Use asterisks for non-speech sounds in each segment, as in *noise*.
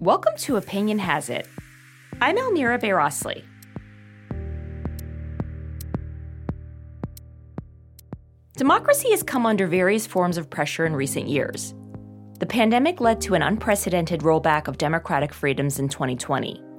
Welcome to Opinion Has It. I'm Elmira Bayrasli. Democracy has come under various forms of pressure in recent years. The pandemic led to an unprecedented rollback of democratic freedoms in 2020.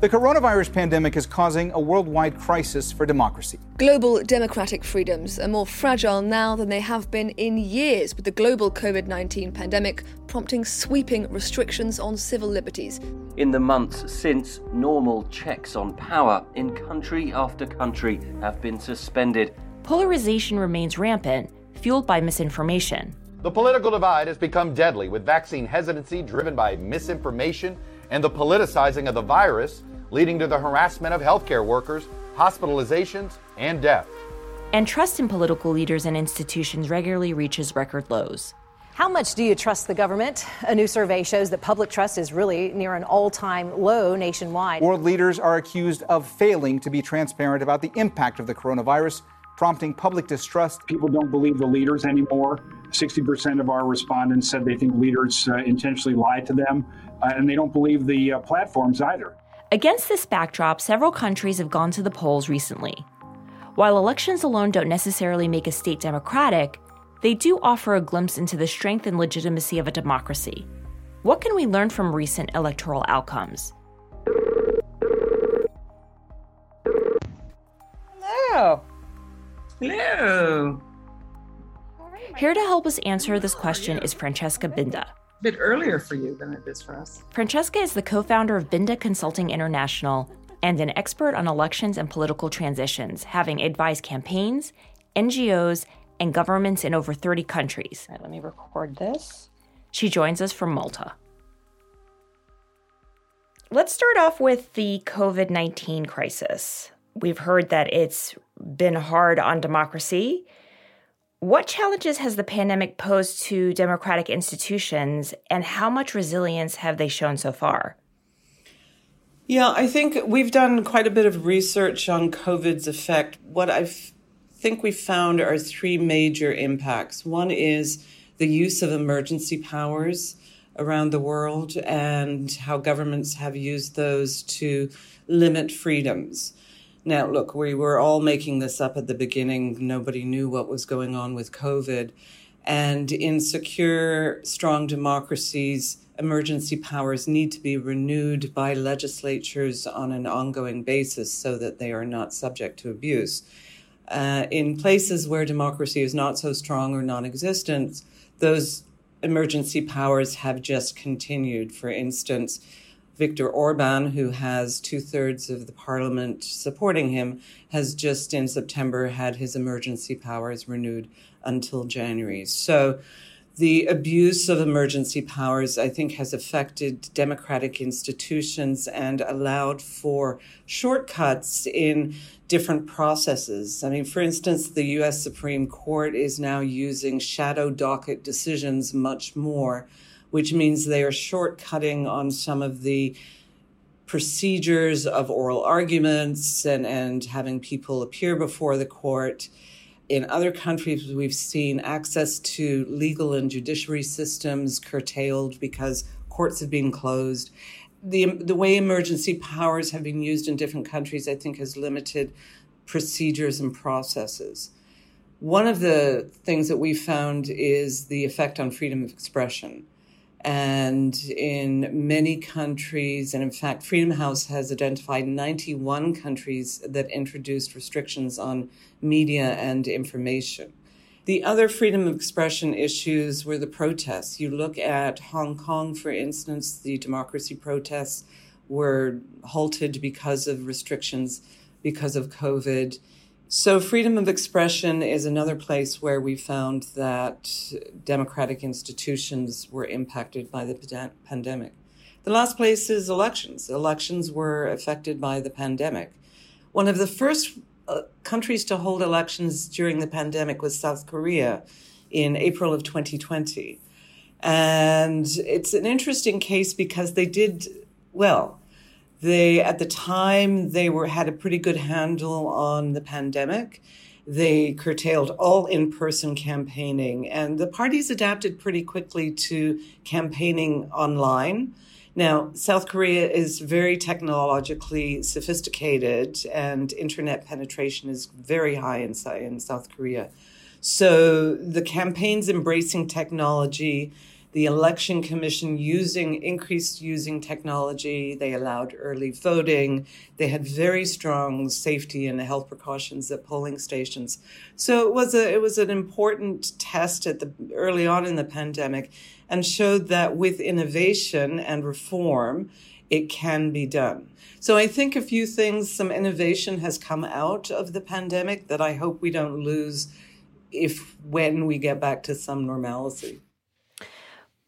The coronavirus pandemic is causing a worldwide crisis for democracy. Global democratic freedoms are more fragile now than they have been in years, with the global COVID 19 pandemic prompting sweeping restrictions on civil liberties. In the months since, normal checks on power in country after country have been suspended. Polarization remains rampant, fueled by misinformation. The political divide has become deadly, with vaccine hesitancy driven by misinformation and the politicizing of the virus, leading to the harassment of healthcare workers, hospitalizations, and death. And trust in political leaders and institutions regularly reaches record lows. How much do you trust the government? A new survey shows that public trust is really near an all time low nationwide. World leaders are accused of failing to be transparent about the impact of the coronavirus, prompting public distrust. People don't believe the leaders anymore. 60% of our respondents said they think leaders uh, intentionally lie to them, and they don't believe the uh, platforms either. Against this backdrop, several countries have gone to the polls recently. While elections alone don't necessarily make a state democratic, they do offer a glimpse into the strength and legitimacy of a democracy. What can we learn from recent electoral outcomes? Hello. Hello. Here to help us answer this question is Francesca Binda. A bit earlier for you than it is for us. Francesca is the co founder of Binda Consulting International and an expert on elections and political transitions, having advised campaigns, NGOs, and governments in over 30 countries. Right, let me record this. She joins us from Malta. Let's start off with the COVID 19 crisis. We've heard that it's been hard on democracy. What challenges has the pandemic posed to democratic institutions, and how much resilience have they shown so far? Yeah, I think we've done quite a bit of research on COVID's effect. What I think we found are three major impacts. One is the use of emergency powers around the world and how governments have used those to limit freedoms. Now, look, we were all making this up at the beginning. Nobody knew what was going on with COVID. And in secure, strong democracies, emergency powers need to be renewed by legislatures on an ongoing basis so that they are not subject to abuse. Uh, in places where democracy is not so strong or non existent, those emergency powers have just continued. For instance, Viktor Orban, who has two thirds of the parliament supporting him, has just in September had his emergency powers renewed until January. So the abuse of emergency powers, I think, has affected democratic institutions and allowed for shortcuts in different processes. I mean, for instance, the US Supreme Court is now using shadow docket decisions much more which means they are shortcutting on some of the procedures of oral arguments and, and having people appear before the court. In other countries, we've seen access to legal and judiciary systems curtailed because courts have been closed. The, the way emergency powers have been used in different countries, I think, has limited procedures and processes. One of the things that we found is the effect on freedom of expression. And in many countries, and in fact, Freedom House has identified 91 countries that introduced restrictions on media and information. The other freedom of expression issues were the protests. You look at Hong Kong, for instance, the democracy protests were halted because of restrictions because of COVID. So, freedom of expression is another place where we found that democratic institutions were impacted by the pandemic. The last place is elections. Elections were affected by the pandemic. One of the first uh, countries to hold elections during the pandemic was South Korea in April of 2020. And it's an interesting case because they did well. They at the time they were had a pretty good handle on the pandemic, They curtailed all in person campaigning, and the parties adapted pretty quickly to campaigning online. Now, South Korea is very technologically sophisticated, and internet penetration is very high in, in South Korea. So the campaigns embracing technology, the election commission using increased using technology, they allowed early voting, they had very strong safety and health precautions at polling stations. So it was a it was an important test at the early on in the pandemic and showed that with innovation and reform, it can be done. So I think a few things, some innovation has come out of the pandemic that I hope we don't lose if when we get back to some normalcy.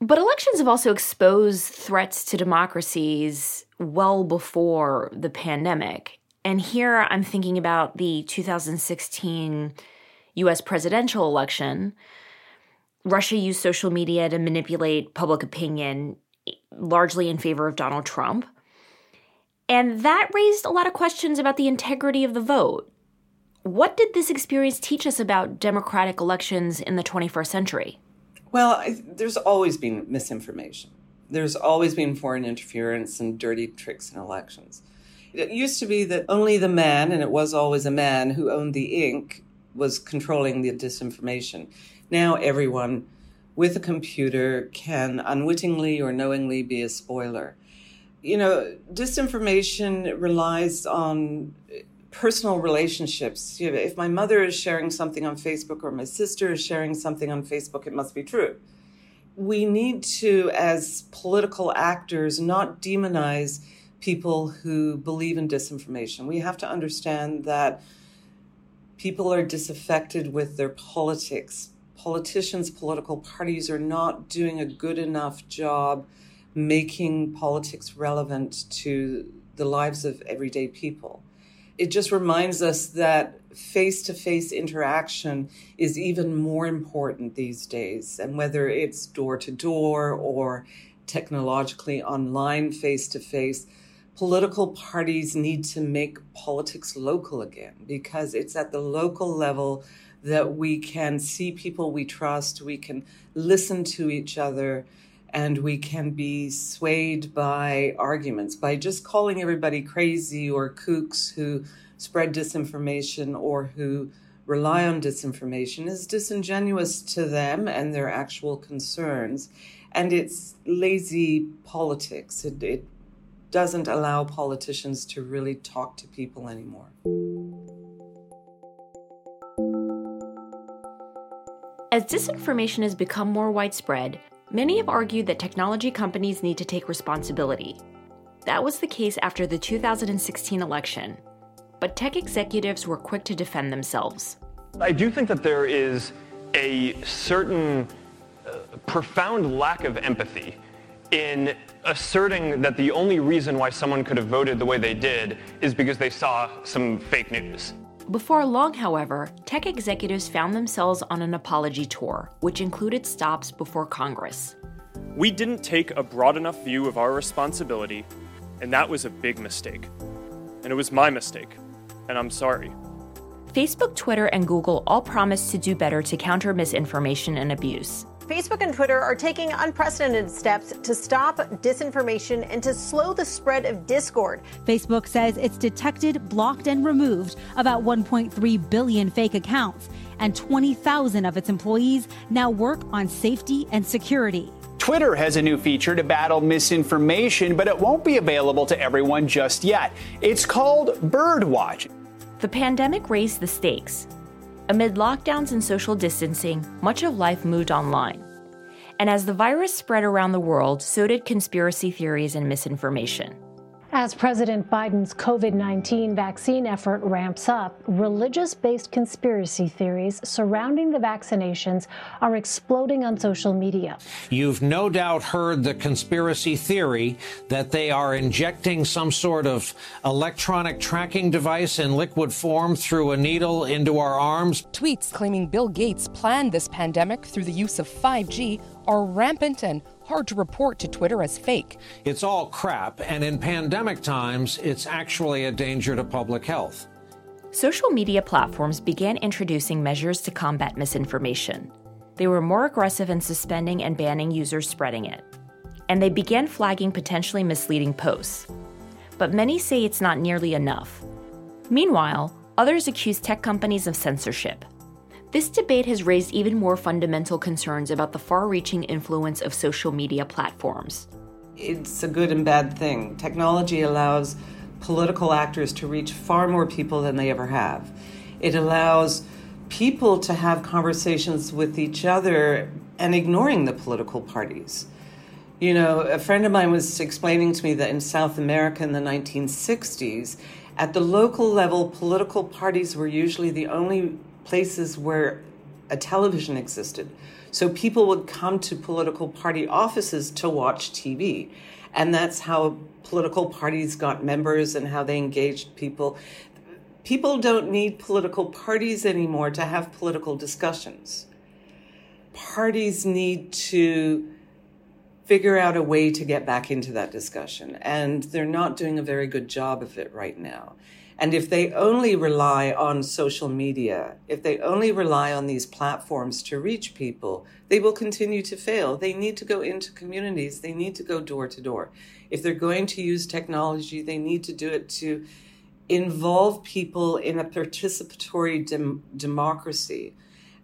But elections have also exposed threats to democracies well before the pandemic. And here I'm thinking about the 2016 US presidential election, Russia used social media to manipulate public opinion, largely in favor of Donald Trump. And that raised a lot of questions about the integrity of the vote. What did this experience teach us about democratic elections in the 21st century? Well, I, there's always been misinformation. There's always been foreign interference and dirty tricks in elections. It used to be that only the man, and it was always a man, who owned the ink was controlling the disinformation. Now everyone with a computer can unwittingly or knowingly be a spoiler. You know, disinformation relies on personal relationships. You know, if my mother is sharing something on Facebook or my sister is sharing something on Facebook, it must be true. We need to, as political actors, not demonize people who believe in disinformation. We have to understand that people are disaffected with their politics politicians, political parties are not doing a good enough job making politics relevant to the lives of everyday people. It just reminds us that face to face interaction is even more important these days. And whether it's door to door or technologically online face to face, political parties need to make politics local again because it's at the local level that we can see people we trust, we can listen to each other, and we can be swayed by arguments, by just calling everybody crazy or kooks who spread disinformation or who rely on disinformation is disingenuous to them and their actual concerns. And it's lazy politics. It, it doesn't allow politicians to really talk to people anymore. As disinformation has become more widespread, many have argued that technology companies need to take responsibility. That was the case after the 2016 election, but tech executives were quick to defend themselves. I do think that there is a certain uh, profound lack of empathy in asserting that the only reason why someone could have voted the way they did is because they saw some fake news. Before long, however, tech executives found themselves on an apology tour, which included stops before Congress. We didn't take a broad enough view of our responsibility, and that was a big mistake. And it was my mistake, and I'm sorry. Facebook, Twitter, and Google all promised to do better to counter misinformation and abuse. Facebook and Twitter are taking unprecedented steps to stop disinformation and to slow the spread of discord. Facebook says it's detected, blocked, and removed about 1.3 billion fake accounts, and 20,000 of its employees now work on safety and security. Twitter has a new feature to battle misinformation, but it won't be available to everyone just yet. It's called Birdwatch. The pandemic raised the stakes. Amid lockdowns and social distancing, much of life moved online. And as the virus spread around the world, so did conspiracy theories and misinformation. As President Biden's COVID 19 vaccine effort ramps up, religious based conspiracy theories surrounding the vaccinations are exploding on social media. You've no doubt heard the conspiracy theory that they are injecting some sort of electronic tracking device in liquid form through a needle into our arms. Tweets claiming Bill Gates planned this pandemic through the use of 5G are rampant and hard to report to Twitter as fake. It's all crap, and in pandemic times, it's actually a danger to public health. social media platforms began introducing measures to combat misinformation. They were more aggressive in suspending and banning users spreading it. And they began flagging potentially misleading posts. But many say it's not nearly enough. Meanwhile, others accuse tech companies of censorship. This debate has raised even more fundamental concerns about the far reaching influence of social media platforms. It's a good and bad thing. Technology allows political actors to reach far more people than they ever have. It allows people to have conversations with each other and ignoring the political parties. You know, a friend of mine was explaining to me that in South America in the 1960s, at the local level, political parties were usually the only places where a television existed. So people would come to political party offices to watch TV. And that's how political parties got members and how they engaged people. People don't need political parties anymore to have political discussions. Parties need to figure out a way to get back into that discussion. And they're not doing a very good job of it right now. And if they only rely on social media, if they only rely on these platforms to reach people, they will continue to fail. They need to go into communities, they need to go door to door. If they're going to use technology, they need to do it to involve people in a participatory dem- democracy.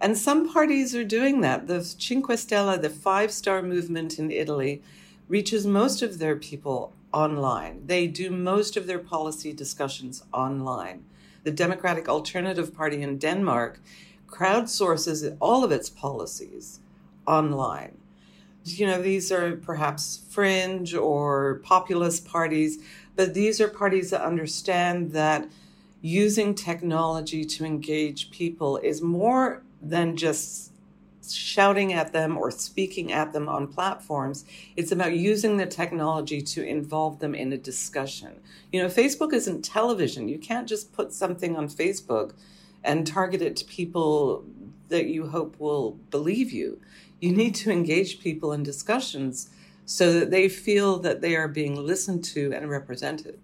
And some parties are doing that. The Cinque Stelle, the five star movement in Italy, reaches most of their people online. They do most of their policy discussions online. The Democratic Alternative Party in Denmark crowdsources all of its policies online. You know, these are perhaps fringe or populist parties, but these are parties that understand that using technology to engage people is more than just shouting at them or speaking at them on platforms. It's about using the technology to involve them in a discussion. You know, Facebook isn't television. You can't just put something on Facebook and target it to people that you hope will believe you. You need to engage people in discussions so that they feel that they are being listened to and represented.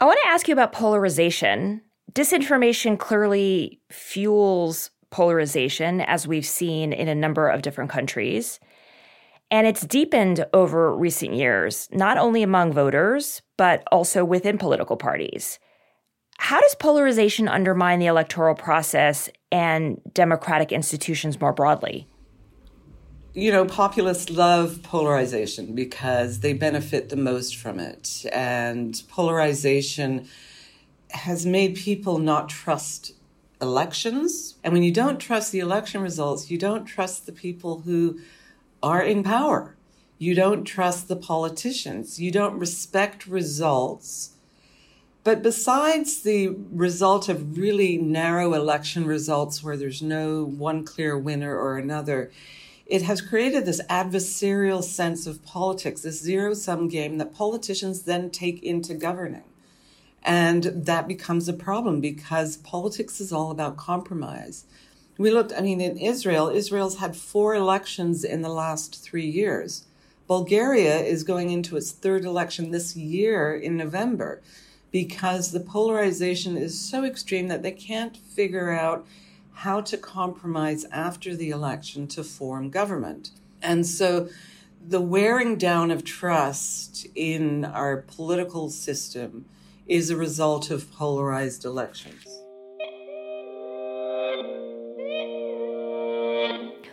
I want to ask you about polarization. Disinformation clearly fuels polarization, as we've seen in a number of different countries. And it's deepened over recent years, not only among voters, but also within political parties. How does polarization undermine the electoral process and democratic institutions more broadly? You know, populists love polarization because they benefit the most from it. And polarization has made people not trust elections. And when you don't trust the election results, you don't trust the people who are in power. You don't trust the politicians. You don't respect results. But besides the result of really narrow election results where there's no one clear winner or another, it has created this adversarial sense of politics, this zero sum game that politicians then take into governing. And that becomes a problem because politics is all about compromise. We looked, I mean, in Israel, Israel's had four elections in the last three years. Bulgaria is going into its third election this year in November because the polarization is so extreme that they can't figure out how to compromise after the election to form government. And so the wearing down of trust in our political system is a result of polarized elections.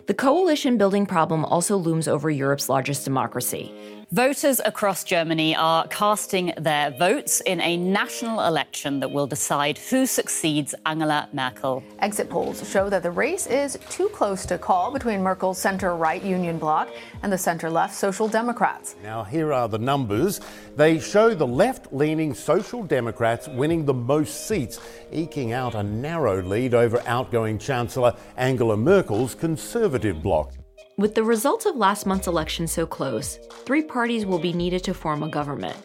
The coalition building problem also looms over Europe's largest democracy. Voters across Germany are casting their votes in a national election that will decide who succeeds Angela Merkel. Exit polls show that the race is too close to call between Merkel's center right Union Bloc and the center left Social Democrats. Now, here are the numbers. They show the left leaning Social Democrats winning the most seats, eking out a narrow lead over outgoing Chancellor Angela Merkel's Conservative bloc. With the results of last month's election so close, three parties will be needed to form a government.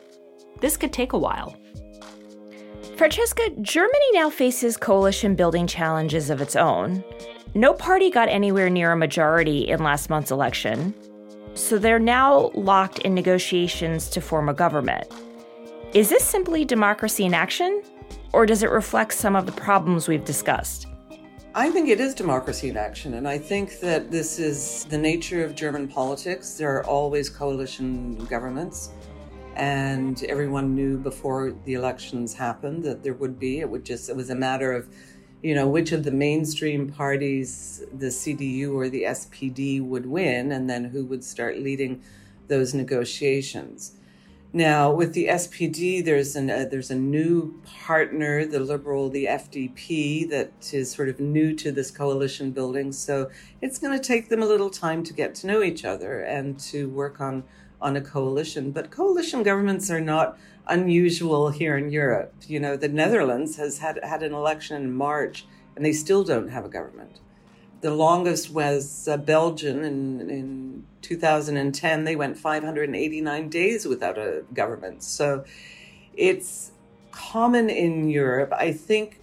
This could take a while. Francesca, Germany now faces coalition building challenges of its own. No party got anywhere near a majority in last month's election, so they're now locked in negotiations to form a government. Is this simply democracy in action? Or does it reflect some of the problems we've discussed? I think it is democracy in action, and I think that this is the nature of German politics. There are always coalition governments, and everyone knew before the elections happened that there would be. It would just it was a matter of, you know, which of the mainstream parties, the CDU or the SPD, would win, and then who would start leading those negotiations. Now, with the SPD, there's an, uh, there's a new partner, the Liberal, the FDP, that is sort of new to this coalition building. So it's going to take them a little time to get to know each other and to work on on a coalition. But coalition governments are not unusual here in Europe. You know, the Netherlands has had had an election in March, and they still don't have a government. The longest was uh, Belgium in, in 2010. They went 589 days without a government. So it's common in Europe. I think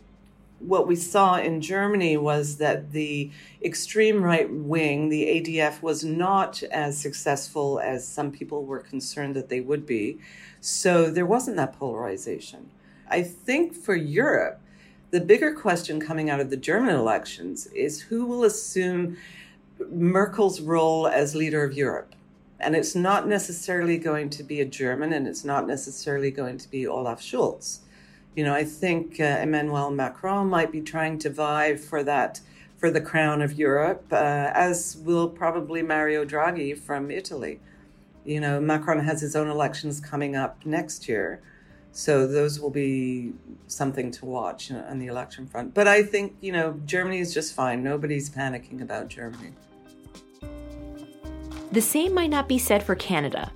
what we saw in Germany was that the extreme right wing, the ADF, was not as successful as some people were concerned that they would be. So there wasn't that polarization. I think for Europe, the bigger question coming out of the German elections is who will assume Merkel's role as leader of Europe. And it's not necessarily going to be a German, and it's not necessarily going to be Olaf Scholz. You know, I think uh, Emmanuel Macron might be trying to vie for that, for the crown of Europe, uh, as will probably Mario Draghi from Italy. You know, Macron has his own elections coming up next year. So those will be something to watch on the election front. But I think, you know, Germany is just fine. Nobody's panicking about Germany. The same might not be said for Canada.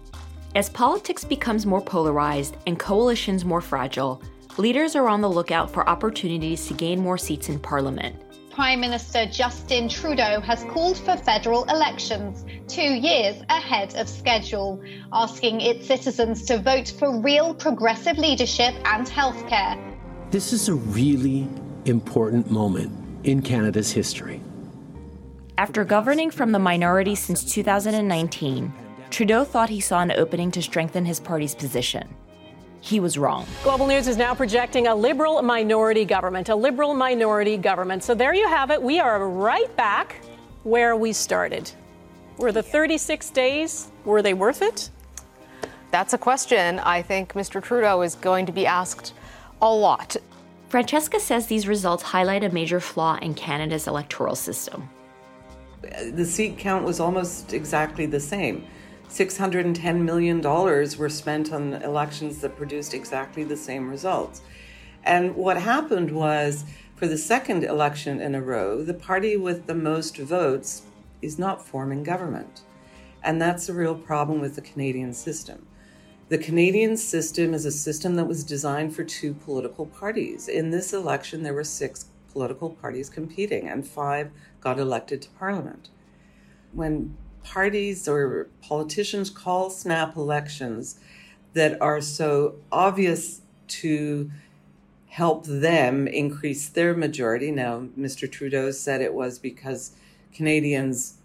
As politics becomes more polarized and coalitions more fragile, leaders are on the lookout for opportunities to gain more seats in parliament. Prime Minister Justin Trudeau has called for federal elections two years ahead of schedule, asking its citizens to vote for real progressive leadership and healthcare. This is a really important moment in Canada's history. After governing from the minority since 2019, Trudeau thought he saw an opening to strengthen his party's position he was wrong. Global News is now projecting a liberal minority government, a liberal minority government. So there you have it. We are right back where we started. Were the 36 days, were they worth it? That's a question I think Mr. Trudeau is going to be asked a lot. Francesca says these results highlight a major flaw in Canada's electoral system. The seat count was almost exactly the same. $610 million were spent on elections that produced exactly the same results. And what happened was, for the second election in a row, the party with the most votes is not forming government. And that's a real problem with the Canadian system. The Canadian system is a system that was designed for two political parties. In this election, there were six political parties competing, and five got elected to parliament. When parties or politicians call snap elections that are so obvious to help them increase their majority. Now, Mr. Trudeau said it was because Canadians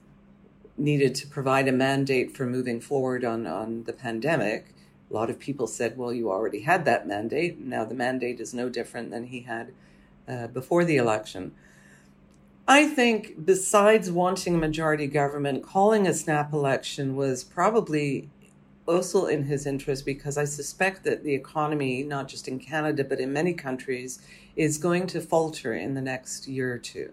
needed to provide a mandate for moving forward on, on the pandemic. A lot of people said, well, you already had that mandate. Now the mandate is no different than he had uh, before the election. I think, besides wanting a majority government, calling a snap election was probably also in his interest because I suspect that the economy, not just in Canada, but in many countries, is going to falter in the next year or two.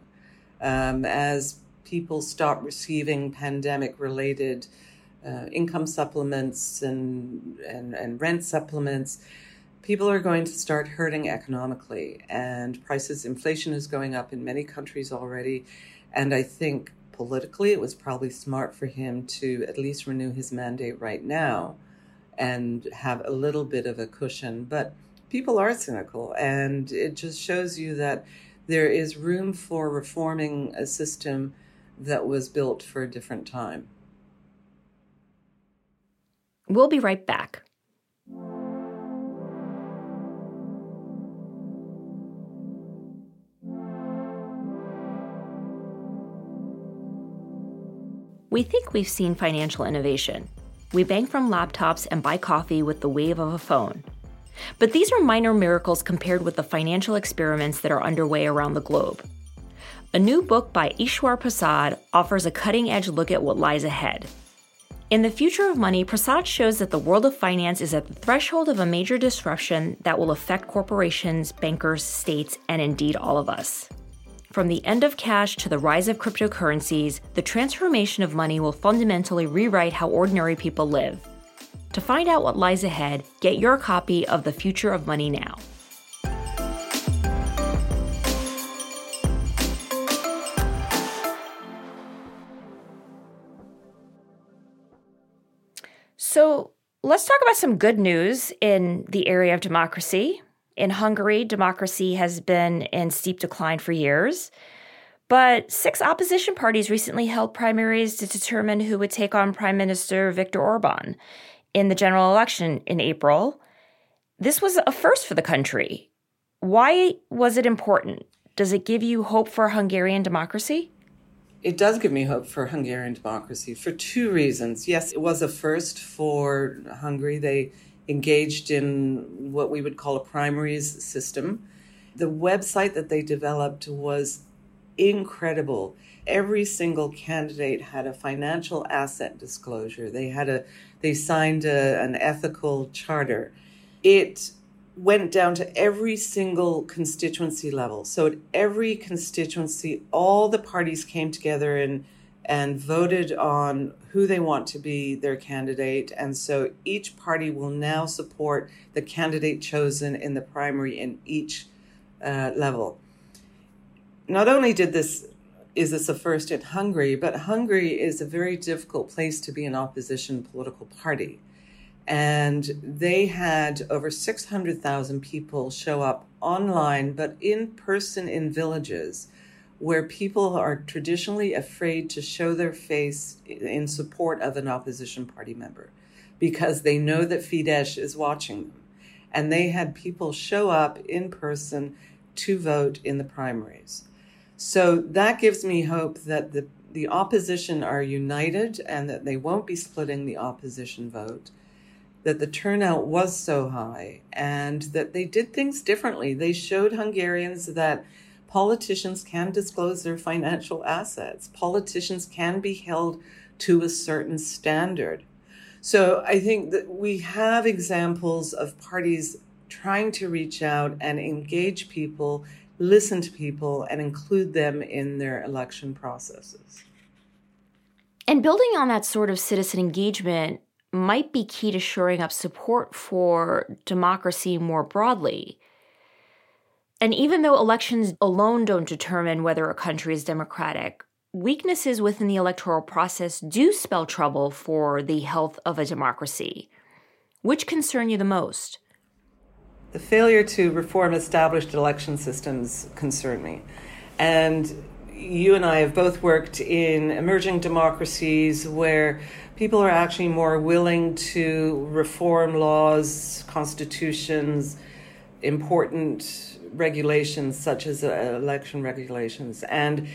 Um, as people stop receiving pandemic related uh, income supplements and, and, and rent supplements, people are going to start hurting economically and prices inflation is going up in many countries already and i think politically it was probably smart for him to at least renew his mandate right now and have a little bit of a cushion. But people are cynical and it just shows you that there is room for reforming a system that was built for a different time. We'll be right back We think we've seen financial innovation. We bank from laptops and buy coffee with the wave of a phone. But these are minor miracles compared with the financial experiments that are underway around the globe. A new book by Eswar Prasad offers a cutting edge look at what lies ahead. In The Future of Money, Prasad shows that the world of finance is at the threshold of a major disruption that will affect corporations, bankers, states, and indeed all of us. From the end of cash to the rise of cryptocurrencies, the transformation of money will fundamentally rewrite how ordinary people live. To find out what lies ahead, get your copy of The Future of Money now. So, let's talk about some good news in the area of democracy. In Hungary, democracy has been in steep decline for years. But six opposition parties recently held primaries to determine who would take on Prime Minister Viktor Orban in the general election in April. This was a first for the country. Why was it important? Does it give you hope for Hungarian democracy? It does give me hope for Hungarian democracy for two reasons. Yes, it was a first for Hungary. They engaged in what we would call a primaries system. The website that they developed was incredible. Every single candidate had a financial asset disclosure. They had a they signed a, an ethical charter. It went down to every single constituency level. So at every constituency, all the parties came together and and voted on who they want to be their candidate. And so each party will now support the candidate chosen in the primary in each uh, level. Not only did this is this a first in Hungary, but Hungary is a very difficult place to be an opposition political party and they had over 600,000 people show up online, but in person in villages where people are traditionally afraid to show their face in support of an opposition party member because they know that Fidesz is watching them. And they had people show up in person to vote in the primaries. So that gives me hope that the, the opposition are united and that they won't be splitting the opposition vote that the turnout was so high and that they did things differently. They showed Hungarians that politicians can disclose their financial assets, politicians can be held to a certain standard. So I think that we have examples of parties trying to reach out and engage people, listen to people, and include them in their election processes. And building on that sort of citizen engagement, might be key to shoring up support for democracy more broadly. And even though elections alone don't determine whether a country is democratic, weaknesses within the electoral process do spell trouble for the health of a democracy. Which concern you the most? The failure to reform established election systems concern me. And you and I have both worked in emerging democracies where people are actually more willing to reform laws, constitutions, important regulations such as uh, election regulations. And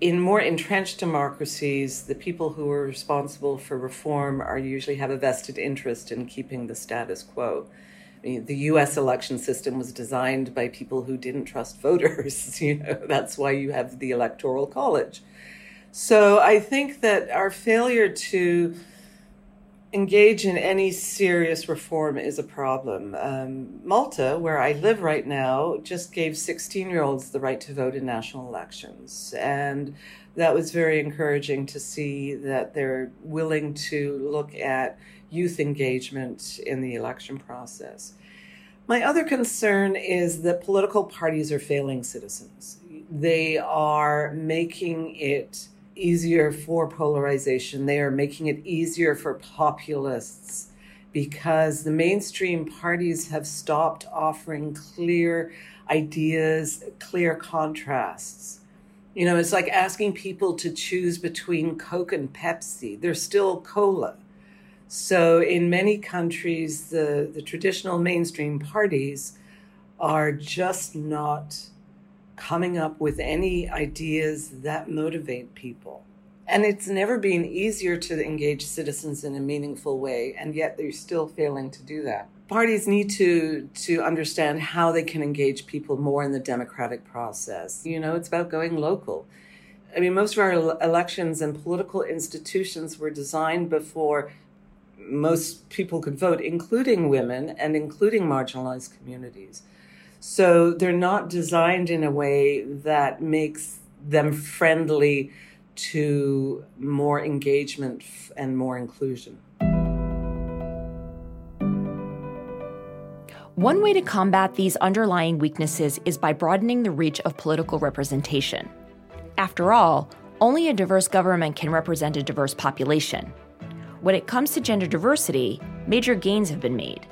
in more entrenched democracies, the people who are responsible for reform are usually have a vested interest in keeping the status quo. The U.S. election system was designed by people who didn't trust voters. *laughs* You know, that's why you have the Electoral College. So I think that our failure to engage in any serious reform is a problem. Um, Malta, where I live right now, just gave 16 year olds the right to vote in national elections. And that was very encouraging to see that they're willing to look at youth engagement in the election process. My other concern is that political parties are failing citizens. They are making it easier for polarization. They are making it easier for populists because the mainstream parties have stopped offering clear ideas, clear contrasts. You know, it's like asking people to choose between Coke and Pepsi. They're still cola. So, in many countries, the, the traditional mainstream parties are just not coming up with any ideas that motivate people. And it's never been easier to engage citizens in a meaningful way, and yet they're still failing to do that. Parties need to to understand how they can engage people more in the democratic process. You know, it's about going local. I mean, most of our elections and political institutions were designed before most people could vote, including women and including marginalized communities. So they're not designed in a way that makes them friendly to more engagement and more inclusion. One way to combat these underlying weaknesses is by broadening the reach of political representation. After all, only a diverse government can represent a diverse population. When it comes to gender diversity, major gains have been made.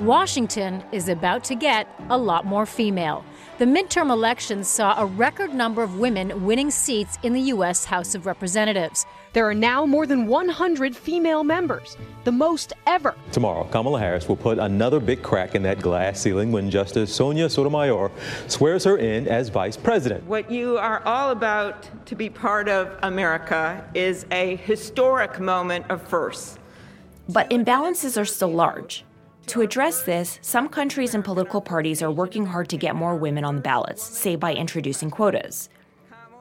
Washington is about to get a lot more female. The midterm elections saw a record number of women winning seats in the U.S. House of Representatives. There are now more than 100 female members, the most ever. Tomorrow, Kamala Harris will put another big crack in that glass ceiling when Justice Sonia Sotomayor swears her in as vice president. What you are all about to be part of, America, is a historic moment of firsts. But imbalances are still large. To address this, some countries and political parties are working hard to get more women on the ballots, say by introducing quotas.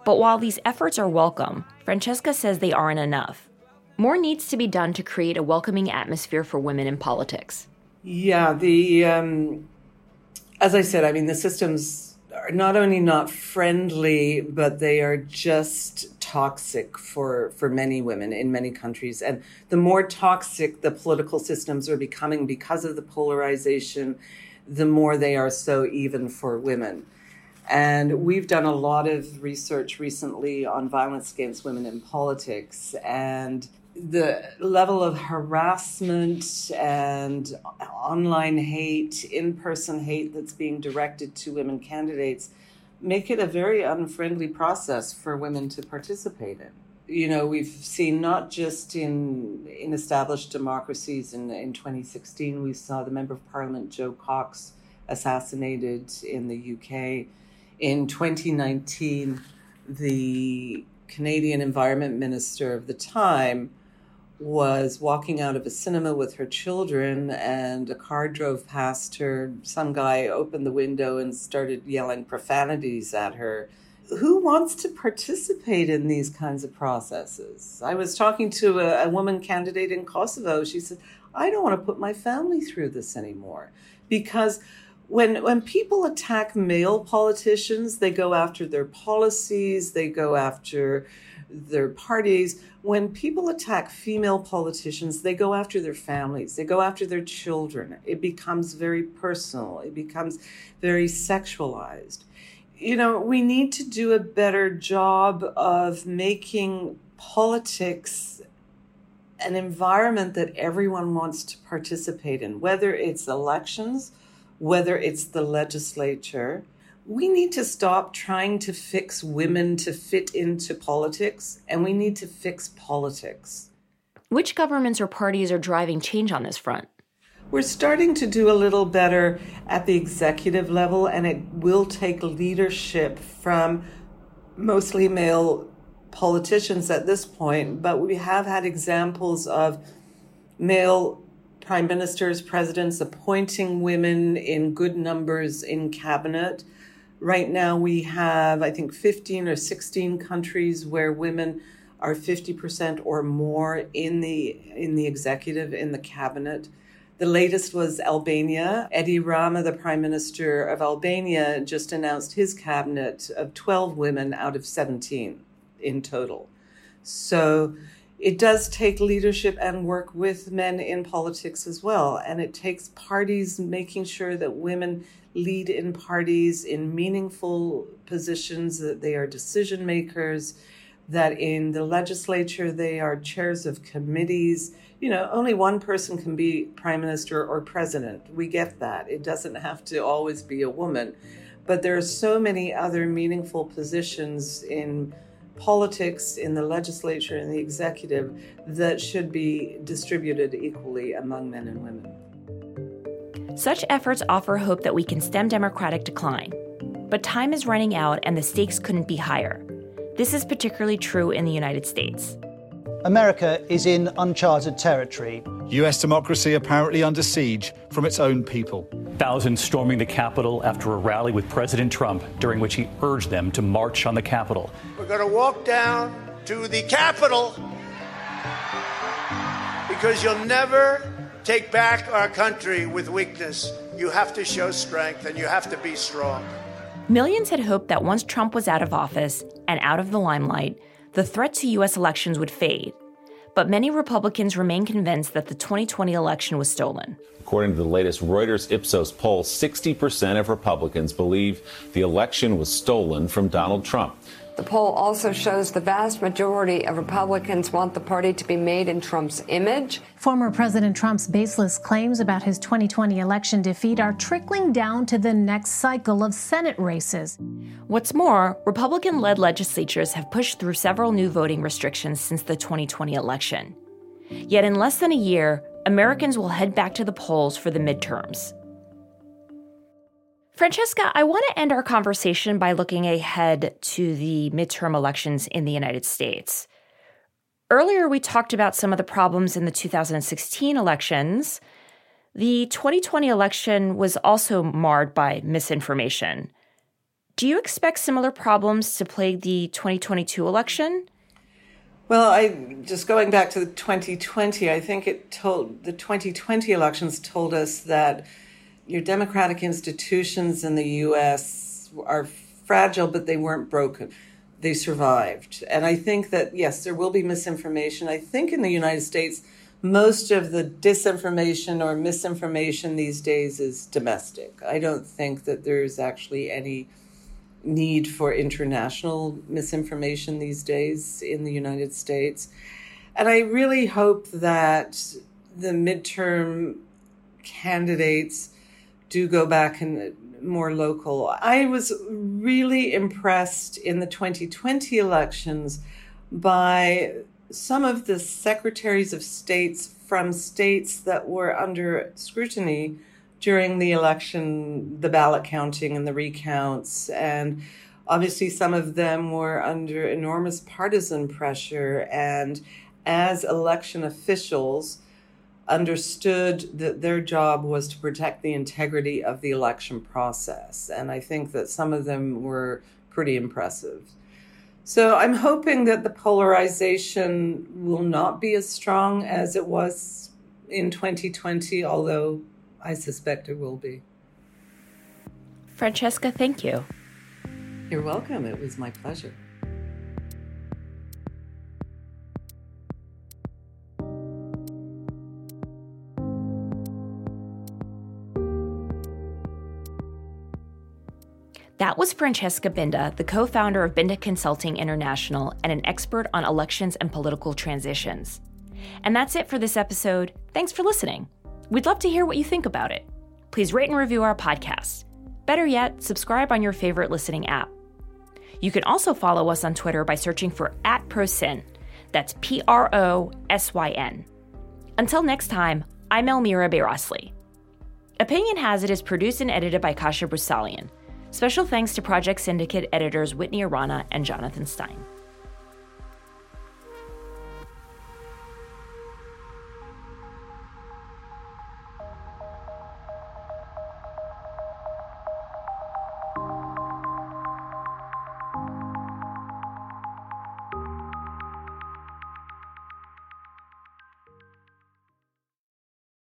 But while these efforts are welcome, Francesca says they aren't enough. More needs to be done to create a welcoming atmosphere for women in politics. Yeah, the um, as I said, I mean the systems not only not friendly, but they are just toxic for, for many women in many countries. And the more toxic the political systems are becoming because of the polarization, the more they are so even for women. And we've done a lot of research recently on violence against women in politics. And the level of harassment and online hate, in person hate that's being directed to women candidates make it a very unfriendly process for women to participate in. You know, we've seen not just in in established democracies. In in 2016, we saw the member of parliament Jo Cox assassinated in the UK. In 2019, the Canadian Environment Minister of the time was walking out of a cinema with her children and a car drove past her. Some guy opened the window and started yelling profanities at her. Who wants to participate in these kinds of processes? I was talking to a, a woman candidate in Kosovo. She said, I don't want to put my family through this anymore because when when people attack male politicians, they go after their policies, they go after their parties. When people attack female politicians, they go after their families, they go after their children. It becomes very personal, it becomes very sexualized. You know, we need to do a better job of making politics an environment that everyone wants to participate in, whether it's elections, whether it's the legislature we need to stop trying to fix women to fit into politics, and we need to fix politics. Which governments or parties are driving change on this front? We're starting to do a little better at the executive level, and it will take leadership from mostly male politicians at this point, but we have had examples of male prime ministers, presidents appointing women in good numbers in cabinet. Right now, we have, I think, 15 or 16 countries where women are 50% or more in the in the executive in the cabinet. The latest was Albania. Edi Rama, the Prime Minister of Albania, just announced his cabinet of 12 women out of 17 in total. So it does take leadership and work with men in politics as well. And it takes parties making sure that women lead in parties in meaningful positions, that they are decision makers, that in the legislature they are chairs of committees. You know, only one person can be prime minister or president. We get that. It doesn't have to always be a woman. But there are so many other meaningful positions in politics, in the legislature, in the executive that should be distributed equally among men and women. Such efforts offer hope that we can stem democratic decline. But time is running out and the stakes couldn't be higher. This is particularly true in the United States. America is in uncharted territory. US democracy apparently under siege from its own people. Thousands storming the Capitol after a rally with President Trump, during which he urged them to march on the Capitol. We're going to walk down to the Capitol because you'll never take back our country with weakness. You have to show strength and you have to be strong. Millions had hoped that once Trump was out of office and out of the limelight, the threat to U.S. elections would fade. But many Republicans remain convinced that the 2020 election was stolen. According to the latest Reuters Ipsos poll, 60% of Republicans believe the election was stolen from Donald Trump. The poll also shows the vast majority of Republicans want the party to be made in Trump's image. Former President Trump's baseless claims about his 2020 election defeat are trickling down to the next cycle of Senate races. What's more, Republican led legislatures have pushed through several new voting restrictions since the 2020 election. Yet in less than a year, Americans will head back to the polls for the midterms. Francesca, I want to end our conversation by looking ahead to the midterm elections in the United States. Earlier, we talked about some of the problems in the 2016 elections. The 2020 election was also marred by misinformation. Do you expect similar problems to plague the 2022 election? Well, I just going back to the 2020, I think it told the 2020 elections told us that your democratic institutions in the US are fragile, but they weren't broken. They survived. And I think that, yes, there will be misinformation. I think in the United States, most of the disinformation or misinformation these days is domestic. I don't think that there's actually any need for international misinformation these days in the United States. And I really hope that the midterm candidates do go back and uh, more local. I was really impressed in the 2020 elections by some of the secretaries of states from states that were under scrutiny during the election, the ballot counting and the recounts. And obviously, some of them were under enormous partisan pressure. And as election officials, understood that their job was to protect the integrity of the election process. And I think that some of them were pretty impressive. So I'm hoping that the polarization will not be as strong as it was in 2020, although I suspect it will be. Francesca, thank you. You're welcome. It was my pleasure. That was Francesca Binda, the co founder of Binda Consulting International and an expert on elections and political transitions. And that's it for this episode. Thanks for listening. We'd love to hear what you think about it. Please rate and review our podcast. Better yet, subscribe on your favorite listening app. You can also follow us on Twitter by searching for at ProSyn. That's P R O S Y N. Until next time, I'm Elmira Bayrasli. Opinion Has It is produced and edited by Kasia Broussalian. Special thanks to Project Syndicate editors Whitney Arana and Jonathan Stein.